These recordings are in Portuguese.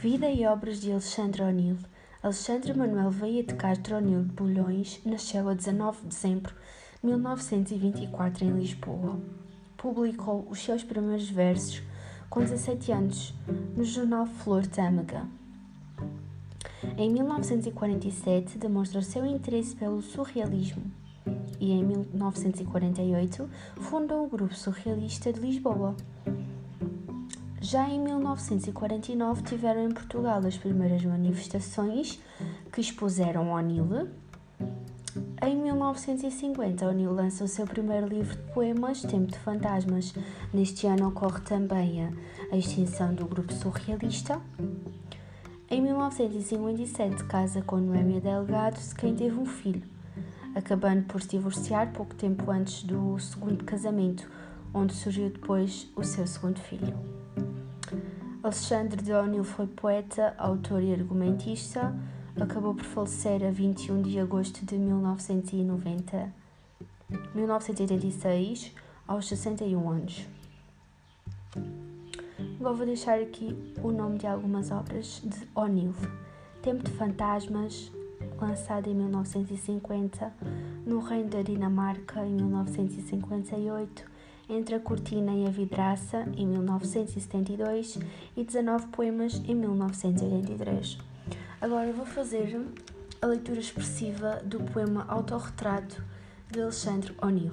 Vida e obras de Alexandre O'Neill. Alexandre Manuel Veia de Castro O'Neill de Bulhões nasceu a 19 de dezembro de 1924 em Lisboa. Publicou os seus primeiros versos com 17 anos no jornal Flor Tâmega. Em 1947 demonstrou seu interesse pelo surrealismo e em 1948 fundou o Grupo Surrealista de Lisboa. Já em 1949 tiveram em Portugal as primeiras manifestações que expuseram O'Neill. Em 1950, O'Neill lança o seu primeiro livro de poemas, Tempo de Fantasmas. Neste ano ocorre também a, a extinção do grupo surrealista. Em 1957, casa com Noémia Delgado, de quem teve um filho, acabando por se divorciar pouco tempo antes do segundo casamento, onde surgiu depois o seu segundo filho. Alexandre O'Neill foi poeta, autor e argumentista. Acabou por falecer a 21 de agosto de 1990, 1986, aos 61 anos. Agora vou deixar aqui o nome de algumas obras de O'Neill. Tempo de Fantasmas, lançado em 1950, No Reino da Dinamarca, em 1958, entre a Cortina e a Vidraça, em 1972, e 19 poemas em 1983. Agora vou fazer a leitura expressiva do poema Autorretrato de Alexandre O'Neill.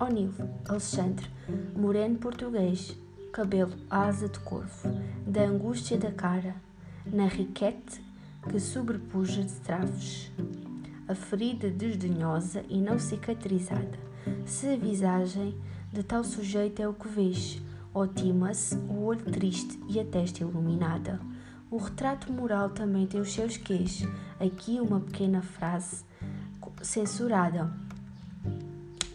O'Neill, Alexandre, moreno português, cabelo asa de corvo, da angústia da cara, na riquete que sobrepuja de traves, a ferida desdenhosa e não cicatrizada, se a visagem de tal sujeito é o que vês, otima-se o olho triste e a testa iluminada. O retrato moral também tem os seus quês. Aqui uma pequena frase censurada.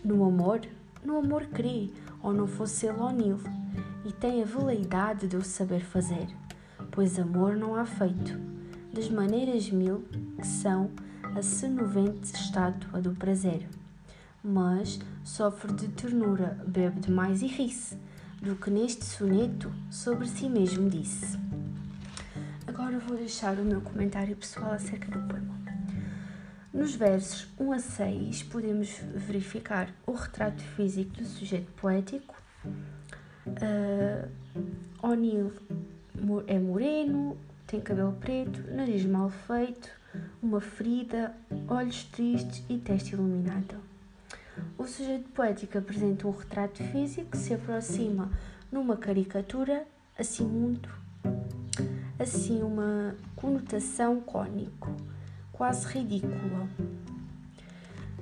No amor, no amor crê, ou não fosse ele O'Neill, e tem a veleidade de o saber fazer, pois amor não há feito, das maneiras mil que são a senovente estátua do prazer mas sofre de ternura, bebe demais e ri-se, do que neste soneto sobre si mesmo disse. Agora vou deixar o meu comentário pessoal acerca do poema. Nos versos 1 a 6 podemos verificar o retrato físico do sujeito poético. Uh, O'Neill é moreno, tem cabelo preto, nariz mal feito, uma ferida, olhos tristes e testa iluminada. O sujeito poético apresenta um retrato físico que se aproxima numa caricatura, assim muito, assim uma conotação cônico, quase ridícula.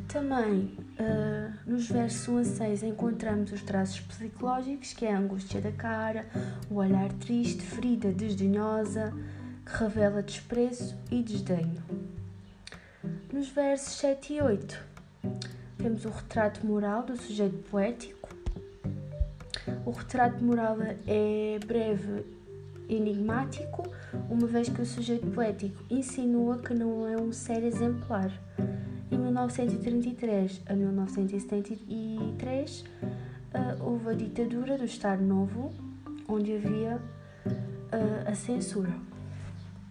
Também uh, nos versos 1 a 6 encontramos os traços psicológicos, que é a angústia da cara, o olhar triste, ferida desdenhosa, que revela desprezo e desdenho. Nos versos 7 e 8 temos o retrato moral do sujeito poético. O retrato moral é breve e enigmático, uma vez que o sujeito poético insinua que não é um ser exemplar. Em 1933 a 1973 uh, houve a ditadura do Estado Novo, onde havia uh, a censura.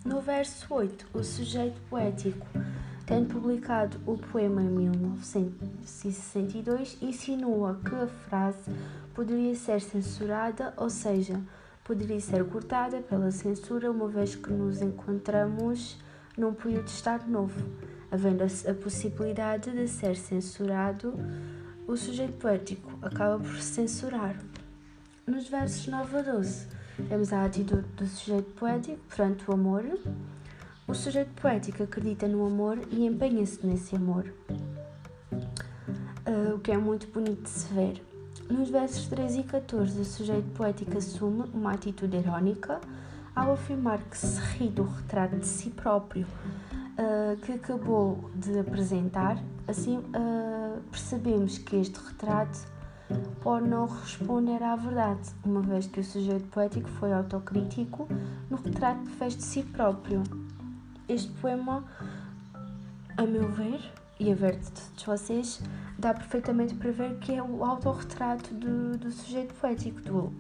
No verso 8, o sujeito poético Tendo publicado o poema em 1962, insinua que a frase poderia ser censurada, ou seja, poderia ser cortada pela censura, uma vez que nos encontramos num período de Estado Novo, havendo a possibilidade de ser censurado, o sujeito poético acaba por censurar. Nos versos 9 a 12, temos a atitude do sujeito poético perante o amor, o sujeito poético acredita no amor e empenha-se nesse amor, uh, o que é muito bonito de se ver. Nos versos 13 e 14, o sujeito poético assume uma atitude irónica ao afirmar que se ri do retrato de si próprio uh, que acabou de apresentar. Assim, uh, percebemos que este retrato pode não responder à verdade, uma vez que o sujeito poético foi autocrítico no retrato que fez de si próprio. Este poema, a meu ver, e a ver de todos vocês, dá perfeitamente para ver que é o autorretrato do, do sujeito poético, do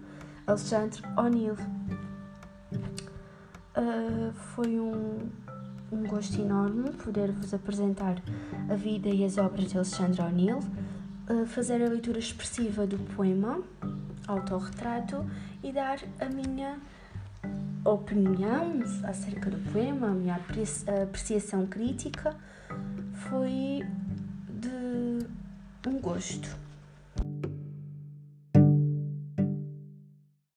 Alexandre O'Neill. Uh, foi um, um gosto enorme poder-vos apresentar a vida e as obras de Alexandre O'Neill, uh, fazer a leitura expressiva do poema, autorretrato e dar a minha opinião acerca do poema, a minha apreciação crítica. Foi de um gosto.